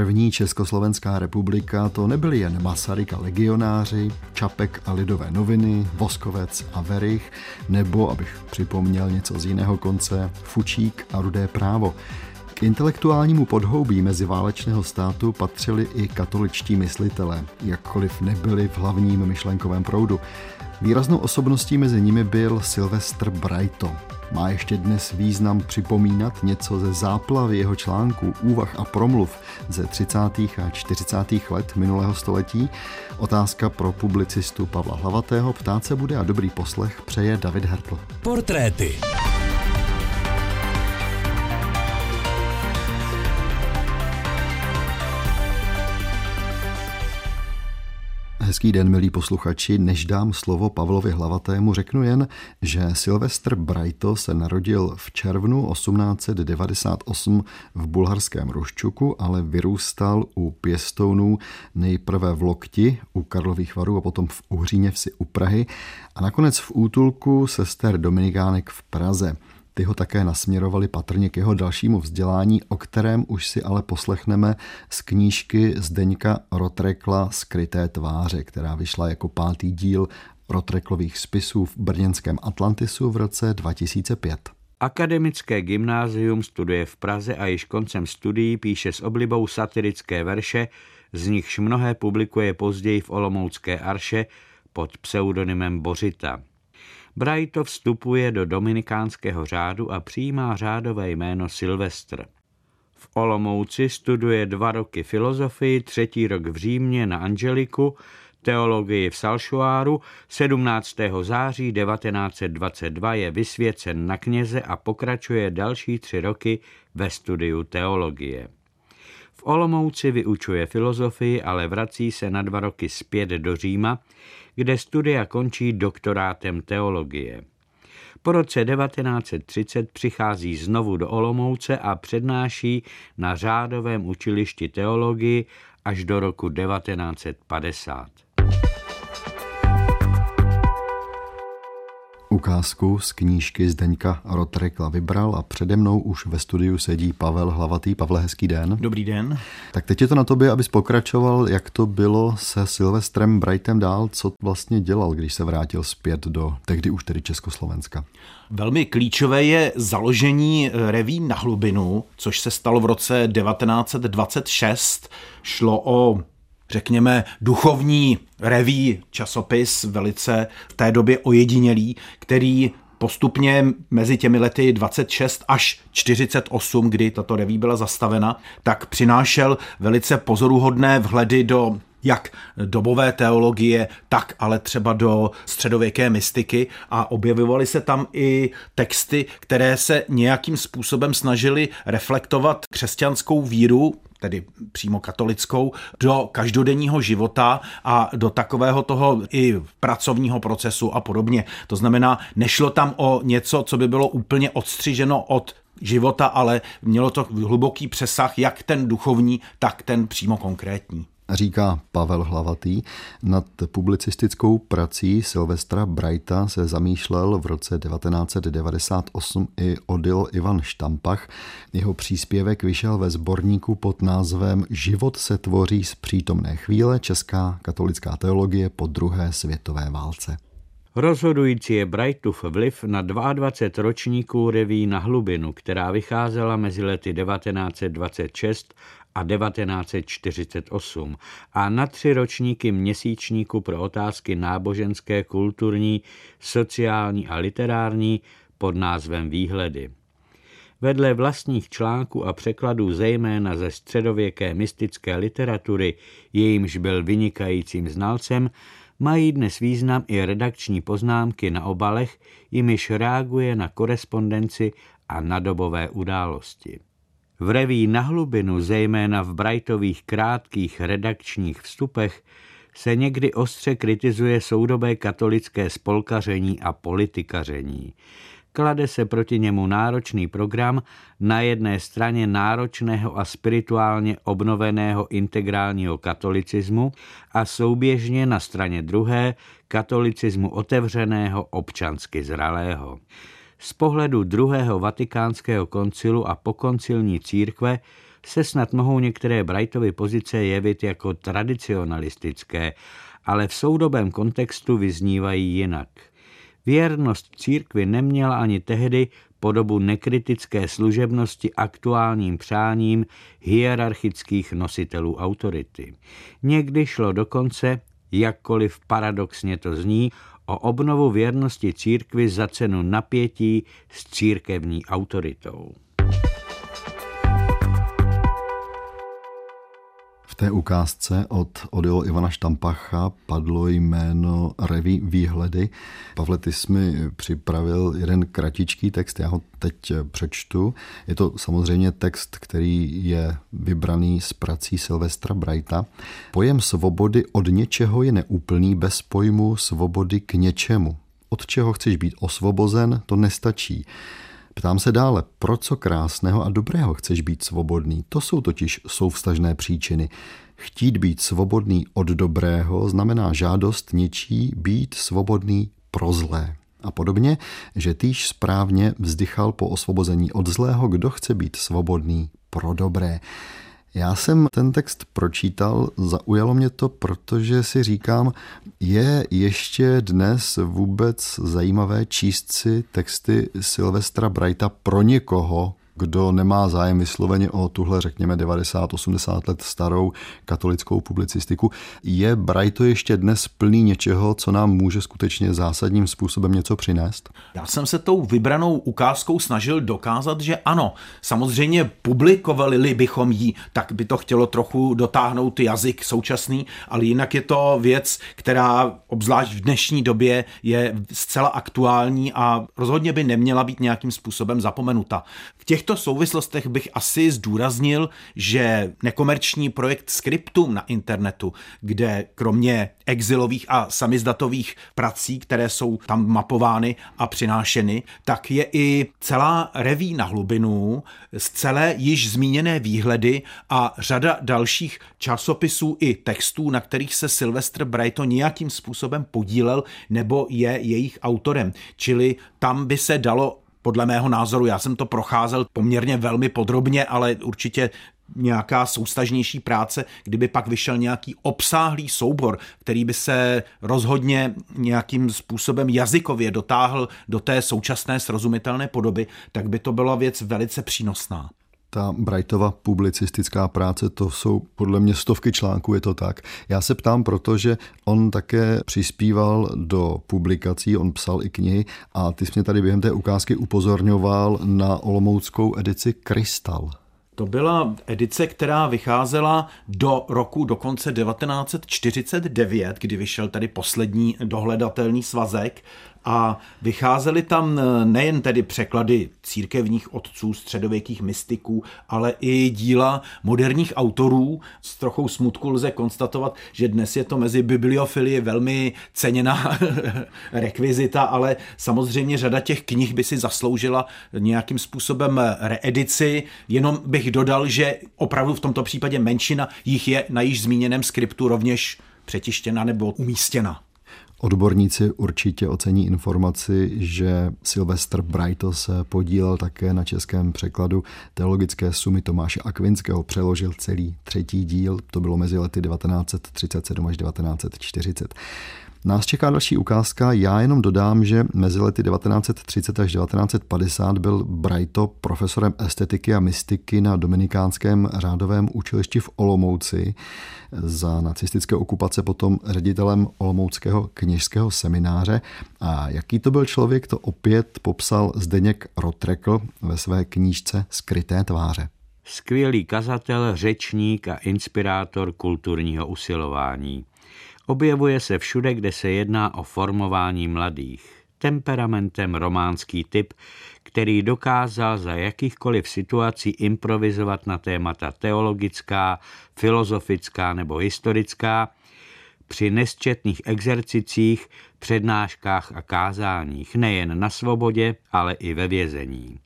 první Československá republika to nebyli jen Masaryk a legionáři, Čapek a lidové noviny, Voskovec a Verich, nebo, abych připomněl něco z jiného konce, Fučík a Rudé právo. K intelektuálnímu podhoubí meziválečného státu patřili i katoličtí myslitelé, jakkoliv nebyli v hlavním myšlenkovém proudu. Výraznou osobností mezi nimi byl Sylvester Brighto. Má ještě dnes význam připomínat něco ze záplavy jeho článků, úvah a promluv ze 30. a 40. let minulého století? Otázka pro publicistu Pavla Hlavatého. Ptát se bude a dobrý poslech přeje David Hertl. Portréty. Hezký den, milí posluchači. Než dám slovo Pavlovi Hlavatému, řeknu jen, že Silvestr Brajto se narodil v červnu 1898 v bulharském Ruščuku, ale vyrůstal u pěstounů nejprve v Lokti u Karlových varů a potom v Uhříněvsi u Prahy a nakonec v útulku sester Dominikánek v Praze. Ty ho také nasměrovali patrně k jeho dalšímu vzdělání, o kterém už si ale poslechneme z knížky Zdeňka Rotrekla Skryté tváře, která vyšla jako pátý díl Rotreklových spisů v brněnském Atlantisu v roce 2005. Akademické gymnázium studuje v Praze a již koncem studií píše s oblibou satirické verše, z nichž mnohé publikuje později v Olomoucké arše pod pseudonymem Bořita. Brighto vstupuje do dominikánského řádu a přijímá řádové jméno Silvestr. V Olomouci studuje dva roky filozofii, třetí rok v Římě na Angeliku, teologii v Salšuáru, 17. září 1922 je vysvěcen na kněze a pokračuje další tři roky ve studiu teologie. V Olomouci vyučuje filozofii, ale vrací se na dva roky zpět do Říma, kde studia končí doktorátem teologie. Po roce 1930 přichází znovu do Olomouce a přednáší na řádovém učilišti teologii až do roku 1950. Ukázku z knížky Zdeňka Rotrekla vybral a přede mnou už ve studiu sedí Pavel Hlavatý. Pavle, hezký den. Dobrý den. Tak teď je to na tobě, abys pokračoval, jak to bylo se Silvestrem Brightem dál, co vlastně dělal, když se vrátil zpět do tehdy už tedy Československa. Velmi klíčové je založení reví na hlubinu, což se stalo v roce 1926. Šlo o řekněme, duchovní reví časopis, velice v té době ojedinělý, který postupně mezi těmi lety 26 až 48, kdy tato reví byla zastavena, tak přinášel velice pozoruhodné vhledy do jak dobové teologie, tak ale třeba do středověké mystiky a objevovaly se tam i texty, které se nějakým způsobem snažily reflektovat křesťanskou víru, tedy přímo katolickou, do každodenního života a do takového toho i pracovního procesu a podobně. To znamená, nešlo tam o něco, co by bylo úplně odstřiženo od života, ale mělo to hluboký přesah, jak ten duchovní, tak ten přímo konkrétní říká Pavel Hlavatý. Nad publicistickou prací Silvestra Brighta se zamýšlel v roce 1998 i Odil Ivan Štampach. Jeho příspěvek vyšel ve sborníku pod názvem Život se tvoří z přítomné chvíle Česká katolická teologie po druhé světové válce. Rozhodující je Brightův vliv na 22 ročníků reví na hlubinu, která vycházela mezi lety 1926 a 1948 a na tři ročníky měsíčníku pro otázky náboženské, kulturní, sociální a literární pod názvem Výhledy. Vedle vlastních článků a překladů zejména ze středověké mystické literatury, jejímž byl vynikajícím znalcem, mají dnes význam i redakční poznámky na obalech, jimiž reaguje na korespondenci a na dobové události. V reví na hlubinu, zejména v Brightových krátkých redakčních vstupech, se někdy ostře kritizuje soudobé katolické spolkaření a politikaření. Klade se proti němu náročný program na jedné straně náročného a spirituálně obnoveného integrálního katolicismu a souběžně na straně druhé katolicismu otevřeného občansky zralého. Z pohledu druhého vatikánského koncilu a pokoncilní církve se snad mohou některé Brightovy pozice jevit jako tradicionalistické, ale v soudobém kontextu vyznívají jinak. Věrnost církvi neměla ani tehdy podobu nekritické služebnosti aktuálním přáním hierarchických nositelů autority. Někdy šlo dokonce, jakkoliv paradoxně to zní, o obnovu věrnosti církvy za cenu napětí s církevní autoritou. Té ukázce od Odilo Ivana Štampacha padlo jméno Reví výhledy. Pavle, ty jsi mi připravil jeden kratičký text, já ho teď přečtu. Je to samozřejmě text, který je vybraný z prací Silvestra Brighta. Pojem svobody od něčeho je neúplný bez pojmu svobody k něčemu. Od čeho chceš být osvobozen, to nestačí. Ptám se dále, pro co krásného a dobrého chceš být svobodný? To jsou totiž souvstažné příčiny. Chtít být svobodný od dobrého znamená žádost něčí být svobodný pro zlé. A podobně, že týž správně vzdychal po osvobození od zlého, kdo chce být svobodný pro dobré. Já jsem ten text pročítal, zaujalo mě to, protože si říkám, je ještě dnes vůbec zajímavé číst si texty Silvestra Brighta pro někoho, kdo nemá zájem vysloveně o tuhle, řekněme, 90-80 let starou katolickou publicistiku, je Brighto ještě dnes plný něčeho, co nám může skutečně zásadním způsobem něco přinést? Já jsem se tou vybranou ukázkou snažil dokázat, že ano, samozřejmě publikovali bychom ji, tak by to chtělo trochu dotáhnout jazyk současný, ale jinak je to věc, která obzvlášť v dnešní době je zcela aktuální a rozhodně by neměla být nějakým způsobem zapomenuta. V těchto souvislostech bych asi zdůraznil, že nekomerční projekt Scriptum na internetu, kde kromě exilových a samizdatových prací, které jsou tam mapovány a přinášeny, tak je i celá reví na hlubinu z celé již zmíněné výhledy a řada dalších časopisů i textů, na kterých se Sylvester Brighton nějakým způsobem podílel nebo je jejich autorem. Čili tam by se dalo podle mého názoru, já jsem to procházel poměrně velmi podrobně, ale určitě nějaká soustažnější práce, kdyby pak vyšel nějaký obsáhlý soubor, který by se rozhodně nějakým způsobem jazykově dotáhl do té současné srozumitelné podoby, tak by to byla věc velice přínosná ta Brightova publicistická práce, to jsou podle mě stovky článků, je to tak. Já se ptám, protože on také přispíval do publikací, on psal i knihy a ty jsi mě tady během té ukázky upozorňoval na olomouckou edici Krystal. To byla edice, která vycházela do roku dokonce 1949, kdy vyšel tady poslední dohledatelný svazek a vycházely tam eh, nejen tedy překlady církevních otců, středověkých mystiků, ale i díla moderních autorů. S trochou smutku lze konstatovat, že dnes je to mezi bibliofily velmi ceněná rekvizita, ale samozřejmě řada těch knih by si zasloužila nějakým způsobem reedici. Jenom bych dodal, že opravdu v tomto případě menšina jich je na již zmíněném skriptu rovněž přetištěna nebo umístěna. Odborníci určitě ocení informaci, že Silvestr Brighto se podílel také na českém překladu teologické sumy Tomáše Akvinského, přeložil celý třetí díl, to bylo mezi lety 1937 až 1940. Nás čeká další ukázka. Já jenom dodám, že mezi lety 1930 až 1950 byl Brighto profesorem estetiky a mystiky na Dominikánském řádovém učilišti v Olomouci. Za nacistické okupace potom ředitelem Olomouckého kněžského semináře. A jaký to byl člověk, to opět popsal Zdeněk Rotrekl ve své knížce Skryté tváře. Skvělý kazatel, řečník a inspirátor kulturního usilování. Objevuje se všude, kde se jedná o formování mladých. Temperamentem románský typ, který dokázal za jakýchkoliv situací improvizovat na témata teologická, filozofická nebo historická, při nesčetných exercicích, přednáškách a kázáních, nejen na svobodě, ale i ve vězení.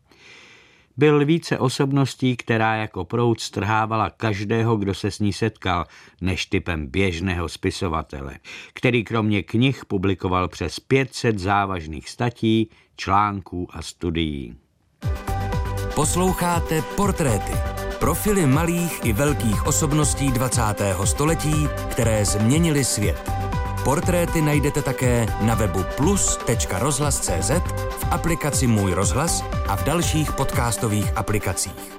Byl více osobností, která jako proud strhávala každého, kdo se s ní setkal, než typem běžného spisovatele, který kromě knih publikoval přes 500 závažných statí, článků a studií. Posloucháte portréty. Profily malých i velkých osobností 20. století, které změnily svět. Portréty najdete také na webu plus.rozhlas.cz, v aplikaci Můj rozhlas a v dalších podcastových aplikacích.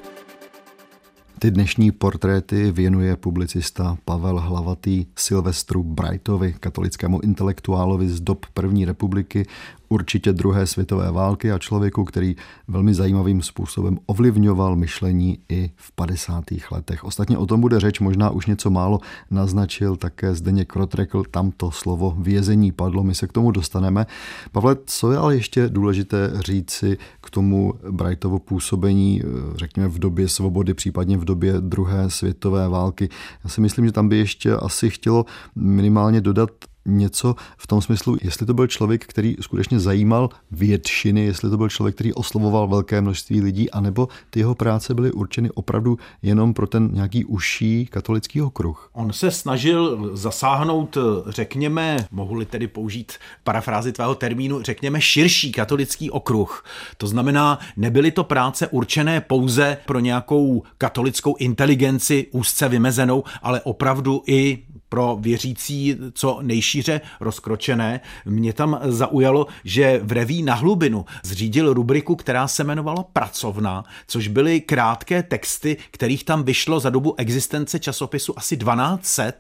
Ty dnešní portréty věnuje publicista Pavel Hlavatý Silvestru Brightovi, katolickému intelektuálovi z dob první republiky, určitě druhé světové války a člověku, který velmi zajímavým způsobem ovlivňoval myšlení i v 50. letech. Ostatně o tom bude řeč, možná už něco málo naznačil také Zdeněk Krotrekl, tam to slovo vězení padlo, my se k tomu dostaneme. Pavle, co je ale ještě důležité říci k tomu Brightovo působení, řekněme v době svobody, případně v době druhé světové války? Já si myslím, že tam by ještě asi chtělo minimálně dodat něco v tom smyslu, jestli to byl člověk, který skutečně zajímal většiny, jestli to byl člověk, který oslovoval velké množství lidí, anebo ty jeho práce byly určeny opravdu jenom pro ten nějaký užší katolický okruh. On se snažil zasáhnout, řekněme, mohu-li tedy použít parafrázi tvého termínu, řekněme širší katolický okruh. To znamená, nebyly to práce určené pouze pro nějakou katolickou inteligenci úzce vymezenou, ale opravdu i pro věřící co nejšíře rozkročené. Mě tam zaujalo, že v reví na hlubinu zřídil rubriku, která se jmenovala Pracovna, což byly krátké texty, kterých tam vyšlo za dobu existence časopisu asi 1200.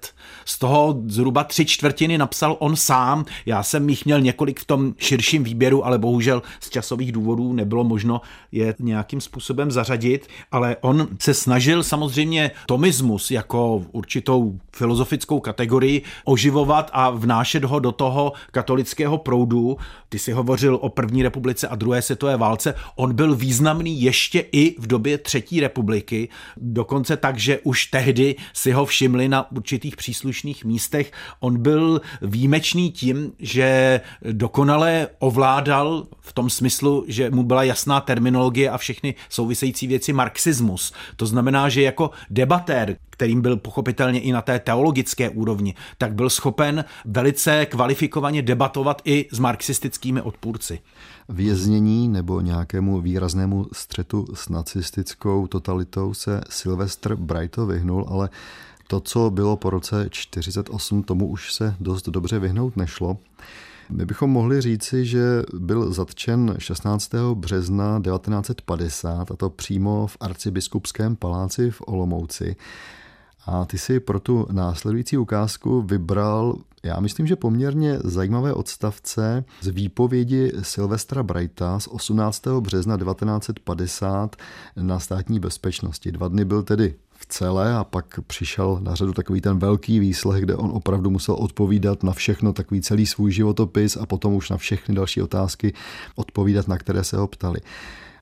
Z toho zhruba tři čtvrtiny napsal on sám. Já jsem jich měl několik v tom širším výběru, ale bohužel z časových důvodů nebylo možno je nějakým způsobem zařadit, ale on se snažil samozřejmě tomismus jako určitou filozofickou kategorii oživovat a vnášet ho do toho katolického proudu. Ty si hovořil o první republice a druhé světové válce. On byl významný ještě i v době třetí republiky, dokonce tak, že už tehdy si ho všimli na určitých příslušných místech. On byl výjimečný tím, že dokonale ovládal v tom smyslu, že mu byla jasná terminologie a všechny související věci marxismus. To znamená, že jako debatér, kterým byl pochopitelně i na té teologické úrovni, tak byl schopen velice kvalifikovaně debatovat i s marxistickými odpůrci. Věznění nebo nějakému výraznému střetu s nacistickou totalitou se Sylvester Brighto vyhnul, ale to, co bylo po roce 48, tomu už se dost dobře vyhnout nešlo. My bychom mohli říci, že byl zatčen 16. března 1950, a to přímo v arcibiskupském paláci v Olomouci. A ty si pro tu následující ukázku vybral, já myslím, že poměrně zajímavé odstavce z výpovědi Silvestra Brighta z 18. března 1950 na státní bezpečnosti. Dva dny byl tedy v celé a pak přišel na řadu takový ten velký výslech, kde on opravdu musel odpovídat na všechno, takový celý svůj životopis a potom už na všechny další otázky odpovídat, na které se ho ptali.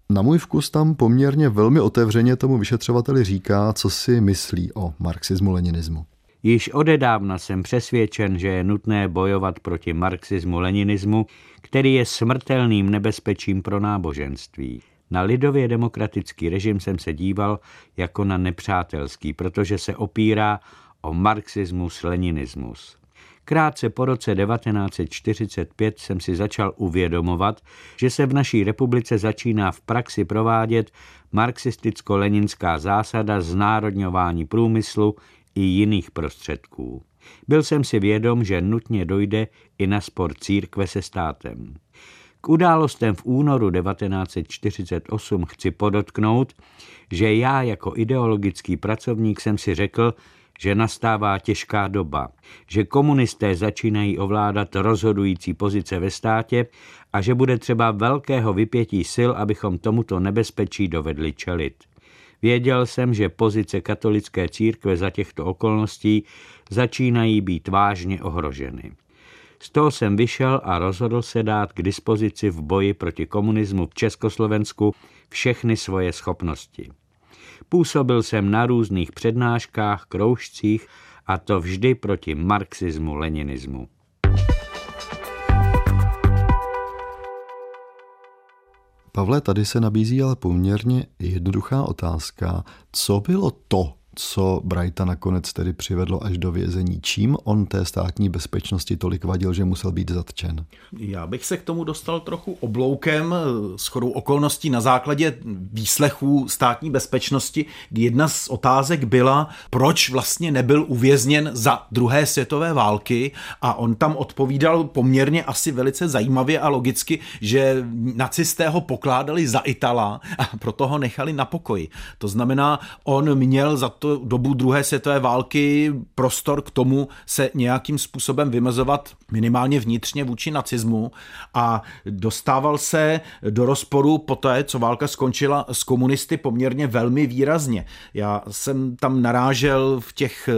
Na můj vkus tam poměrně velmi otevřeně tomu vyšetřovateli říká, co si myslí o marxismu-leninismu. Již odedávna jsem přesvědčen, že je nutné bojovat proti marxismu-leninismu, který je smrtelným nebezpečím pro náboženství. Na lidově demokratický režim jsem se díval jako na nepřátelský, protože se opírá o marxismus-leninismus. Krátce po roce 1945 jsem si začal uvědomovat, že se v naší republice začíná v praxi provádět marxisticko-leninská zásada znárodňování průmyslu i jiných prostředků. Byl jsem si vědom, že nutně dojde i na spor církve se státem. K událostem v únoru 1948 chci podotknout, že já jako ideologický pracovník jsem si řekl, že nastává těžká doba, že komunisté začínají ovládat rozhodující pozice ve státě a že bude třeba velkého vypětí sil, abychom tomuto nebezpečí dovedli čelit. Věděl jsem, že pozice katolické církve za těchto okolností začínají být vážně ohroženy. Z toho jsem vyšel a rozhodl se dát k dispozici v boji proti komunismu v Československu všechny svoje schopnosti. Působil jsem na různých přednáškách, kroužcích a to vždy proti marxismu, leninismu. Pavle, tady se nabízí ale poměrně jednoduchá otázka. Co bylo to, co Brighta nakonec tedy přivedlo až do vězení. Čím on té státní bezpečnosti tolik vadil, že musel být zatčen? Já bych se k tomu dostal trochu obloukem s chodou okolností na základě výslechů státní bezpečnosti. Jedna z otázek byla, proč vlastně nebyl uvězněn za druhé světové války a on tam odpovídal poměrně asi velice zajímavě a logicky, že nacisté ho pokládali za Itala a proto ho nechali na pokoji. To znamená, on měl za to dobu druhé světové války prostor k tomu se nějakým způsobem vymezovat minimálně vnitřně vůči nacismu a dostával se do rozporu po té, co válka skončila s komunisty poměrně velmi výrazně. Já jsem tam narážel v těch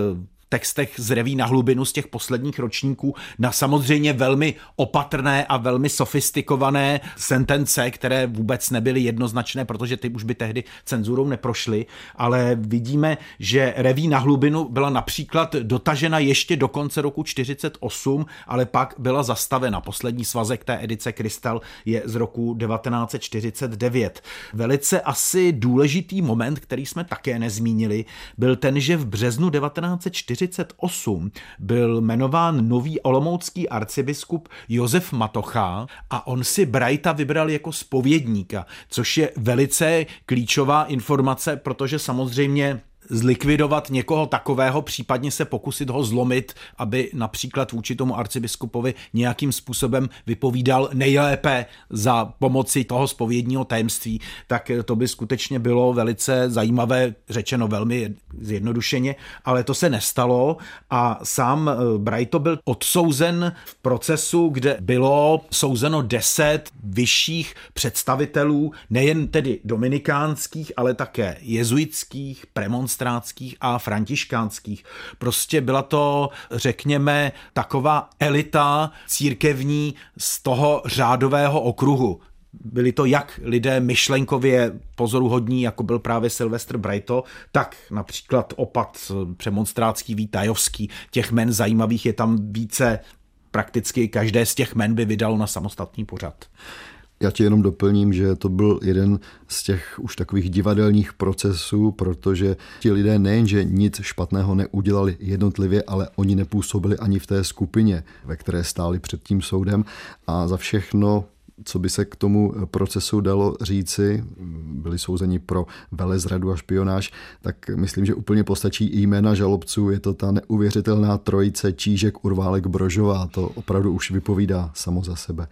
textech z reví na hlubinu z těch posledních ročníků na samozřejmě velmi opatrné a velmi sofistikované sentence, které vůbec nebyly jednoznačné, protože ty už by tehdy cenzurou neprošly, ale vidíme, že reví na hlubinu byla například dotažena ještě do konce roku 48, ale pak byla zastavena. Poslední svazek té edice Krystal je z roku 1949. Velice asi důležitý moment, který jsme také nezmínili, byl ten, že v březnu 1940 1948 byl jmenován nový olomoucký arcibiskup Josef Matocha a on si Brighta vybral jako spovědníka, což je velice klíčová informace, protože samozřejmě zlikvidovat někoho takového, případně se pokusit ho zlomit, aby například vůči tomu arcibiskupovi nějakým způsobem vypovídal nejlépe za pomoci toho spovědního tajemství, tak to by skutečně bylo velice zajímavé, řečeno velmi zjednodušeně, ale to se nestalo a sám eh, Brighto byl odsouzen v procesu, kde bylo souzeno deset vyšších představitelů, nejen tedy dominikánských, ale také jezuitských, premonstrátských, demonstrátských a františkánských. Prostě byla to, řekněme, taková elita církevní z toho řádového okruhu byli to jak lidé myšlenkově pozoruhodní, jako byl právě Sylvester Brighto, tak například opat přemonstrátský Vítajovský. Těch men zajímavých je tam více, prakticky každé z těch men by vydalo na samostatný pořad. Já ti jenom doplním, že to byl jeden z těch už takových divadelních procesů, protože ti lidé nejenže nic špatného neudělali jednotlivě, ale oni nepůsobili ani v té skupině, ve které stáli před tím soudem a za všechno co by se k tomu procesu dalo říci, byli souzeni pro velezradu a špionáž, tak myslím, že úplně postačí jména žalobců. Je to ta neuvěřitelná trojice Čížek, Urválek, Brožová. To opravdu už vypovídá samo za sebe.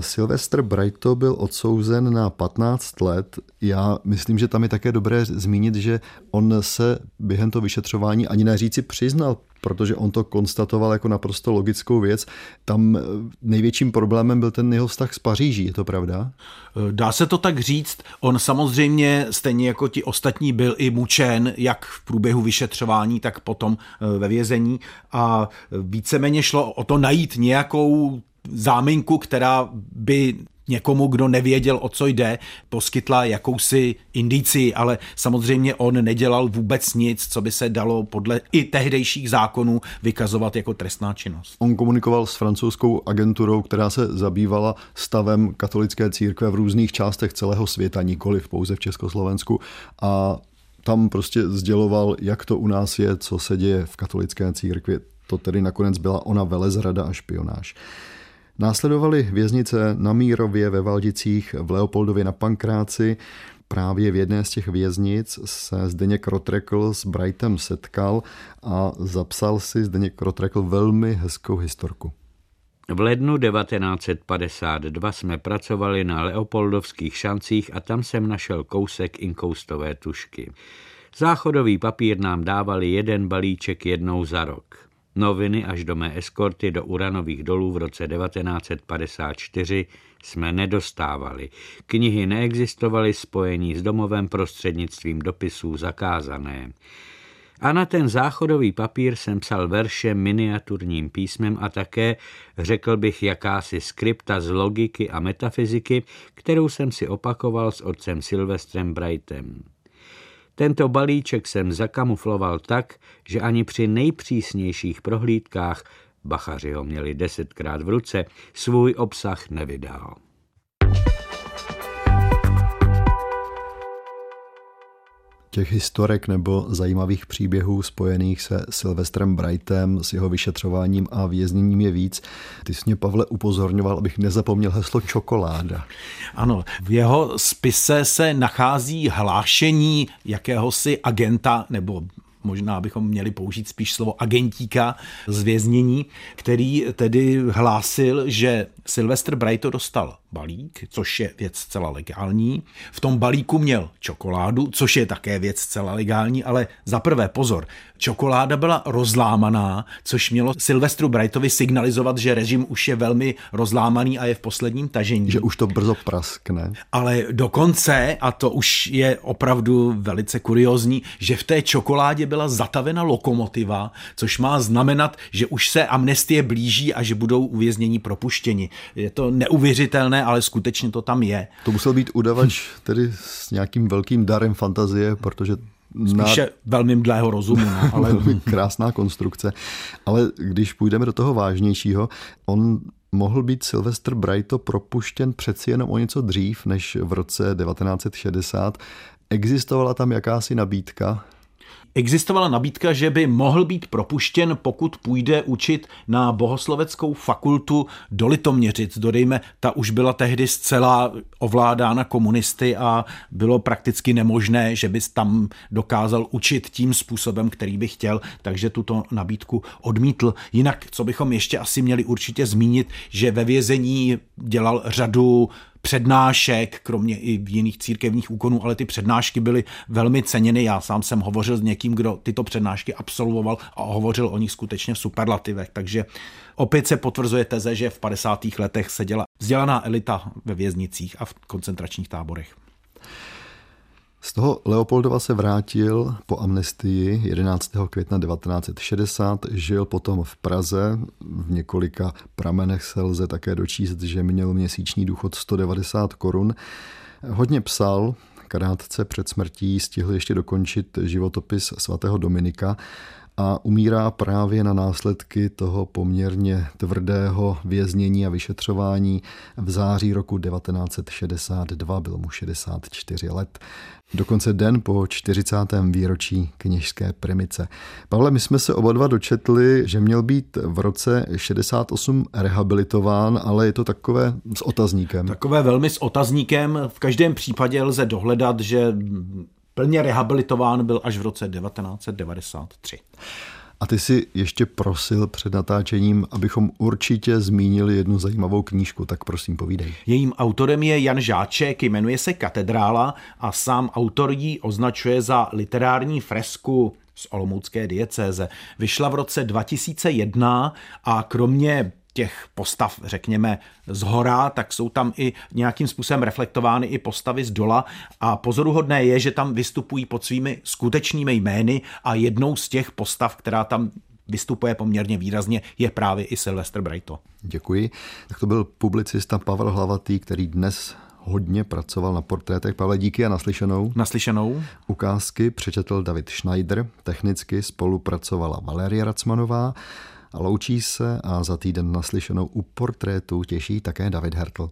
Sylvester Brighto byl odsouzen na 15 let. Já myslím, že tam je také dobré zmínit, že on se během toho vyšetřování ani neříci přiznal, protože on to konstatoval jako naprosto logickou věc. Tam eh, největším problémem byl ten jeho vztah s Paříží, je to pravda? Eh, dá se to tak říct. On samozřejmě, stejně jako ti ostatní, byl i mučen, jak v průběhu vyšetřování, tak potom eh, ve vězení. A víceméně šlo o to najít nějakou záminku, která by někomu, kdo nevěděl, o co jde, poskytla jakousi indici, ale samozřejmě on nedělal vůbec nic, co by se dalo podle i tehdejších zákonů vykazovat jako trestná činnost. On komunikoval s francouzskou agenturou, která se zabývala stavem katolické církve v různých částech celého světa, nikoli pouze v Československu a tam prostě sděloval, jak to u nás je, co se děje v katolické církvi. To tedy nakonec byla ona velezrada a špionáž. Následovaly věznice na Mírově, ve Valdicích, v Leopoldově na Pankráci. Právě v jedné z těch věznic se Zdeněk Rotrekl s Brightem setkal a zapsal si Zdeněk Rotrekl velmi hezkou historku. V lednu 1952 jsme pracovali na Leopoldovských šancích a tam jsem našel kousek inkoustové tušky. Záchodový papír nám dávali jeden balíček jednou za rok. Noviny až do mé eskorty do uranových dolů v roce 1954 jsme nedostávali. Knihy neexistovaly, spojení s domovem prostřednictvím dopisů zakázané. A na ten záchodový papír jsem psal verše miniaturním písmem a také, řekl bych, jakási skripta z logiky a metafyziky, kterou jsem si opakoval s otcem Silvestrem Brightem. Tento balíček jsem zakamufloval tak, že ani při nejpřísnějších prohlídkách, bachaři ho měli desetkrát v ruce, svůj obsah nevydal. Těch historek nebo zajímavých příběhů spojených se Silvestrem Brightem, s jeho vyšetřováním a vězněním je víc. Ty jsi mě, Pavle, upozorňoval, abych nezapomněl heslo čokoláda. Ano, v jeho spise se nachází hlášení jakéhosi agenta nebo možná bychom měli použít spíš slovo agentíka z věznění, který tedy hlásil, že Sylvester Brighto dostal balík, což je věc zcela legální. V tom balíku měl čokoládu, což je také věc zcela legální, ale za prvé pozor, čokoláda byla rozlámaná, což mělo Silvestru Brightovi signalizovat, že režim už je velmi rozlámaný a je v posledním tažení. Že už to brzo praskne. Ale dokonce, a to už je opravdu velice kuriozní, že v té čokoládě byla zatavena lokomotiva, což má znamenat, že už se amnestie blíží a že budou uvěznění propuštěni. Je to neuvěřitelné, ale skutečně to tam je. To musel být udavač tedy s nějakým velkým darem fantazie, protože Spíše na... velmi mdlého rozumu. No, ale... krásná konstrukce. Ale když půjdeme do toho vážnějšího, on mohl být Sylvester Brighto propuštěn přeci jenom o něco dřív než v roce 1960. Existovala tam jakási nabídka Existovala nabídka, že by mohl být propuštěn, pokud půjde učit na bohosloveckou fakultu do Litoměřic. Dodejme, ta už byla tehdy zcela ovládána komunisty a bylo prakticky nemožné, že bys tam dokázal učit tím způsobem, který by chtěl, takže tuto nabídku odmítl. Jinak, co bychom ještě asi měli určitě zmínit, že ve vězení dělal řadu přednášek, kromě i jiných církevních úkonů, ale ty přednášky byly velmi ceněny. Já sám jsem hovořil s někým, kdo tyto přednášky absolvoval a hovořil o nich skutečně v superlativech. Takže opět se potvrzuje teze, že v 50. letech seděla vzdělaná elita ve věznicích a v koncentračních táborech. Z toho Leopoldova se vrátil po amnestii 11. května 1960, žil potom v Praze. V několika pramenech se lze také dočíst, že měl měsíční důchod 190 korun. Hodně psal, krátce před smrtí stihl ještě dokončit životopis svatého Dominika a umírá právě na následky toho poměrně tvrdého věznění a vyšetřování v září roku 1962, byl mu 64 let. Dokonce den po 40. výročí kněžské premice. Pavle, my jsme se oba dva dočetli, že měl být v roce 68 rehabilitován, ale je to takové s otazníkem. Takové velmi s otazníkem. V každém případě lze dohledat, že plně rehabilitován byl až v roce 1993. A ty si ještě prosil před natáčením, abychom určitě zmínili jednu zajímavou knížku, tak prosím povídej. Jejím autorem je Jan Žáček, jmenuje se Katedrála a sám autor ji označuje za literární fresku z Olomoucké diecéze. Vyšla v roce 2001 a kromě těch postav, řekněme, z hora, tak jsou tam i nějakým způsobem reflektovány i postavy z dola a pozoruhodné je, že tam vystupují pod svými skutečnými jmény a jednou z těch postav, která tam vystupuje poměrně výrazně, je právě i Sylvester Brighto. Děkuji. Tak to byl publicista Pavel Hlavatý, který dnes hodně pracoval na portrétech. Pavle, díky a naslyšenou. Naslyšenou. Ukázky přečetl David Schneider, technicky spolupracovala Valerie Racmanová a loučí se a za týden naslyšenou u portrétu těší také David Hertl.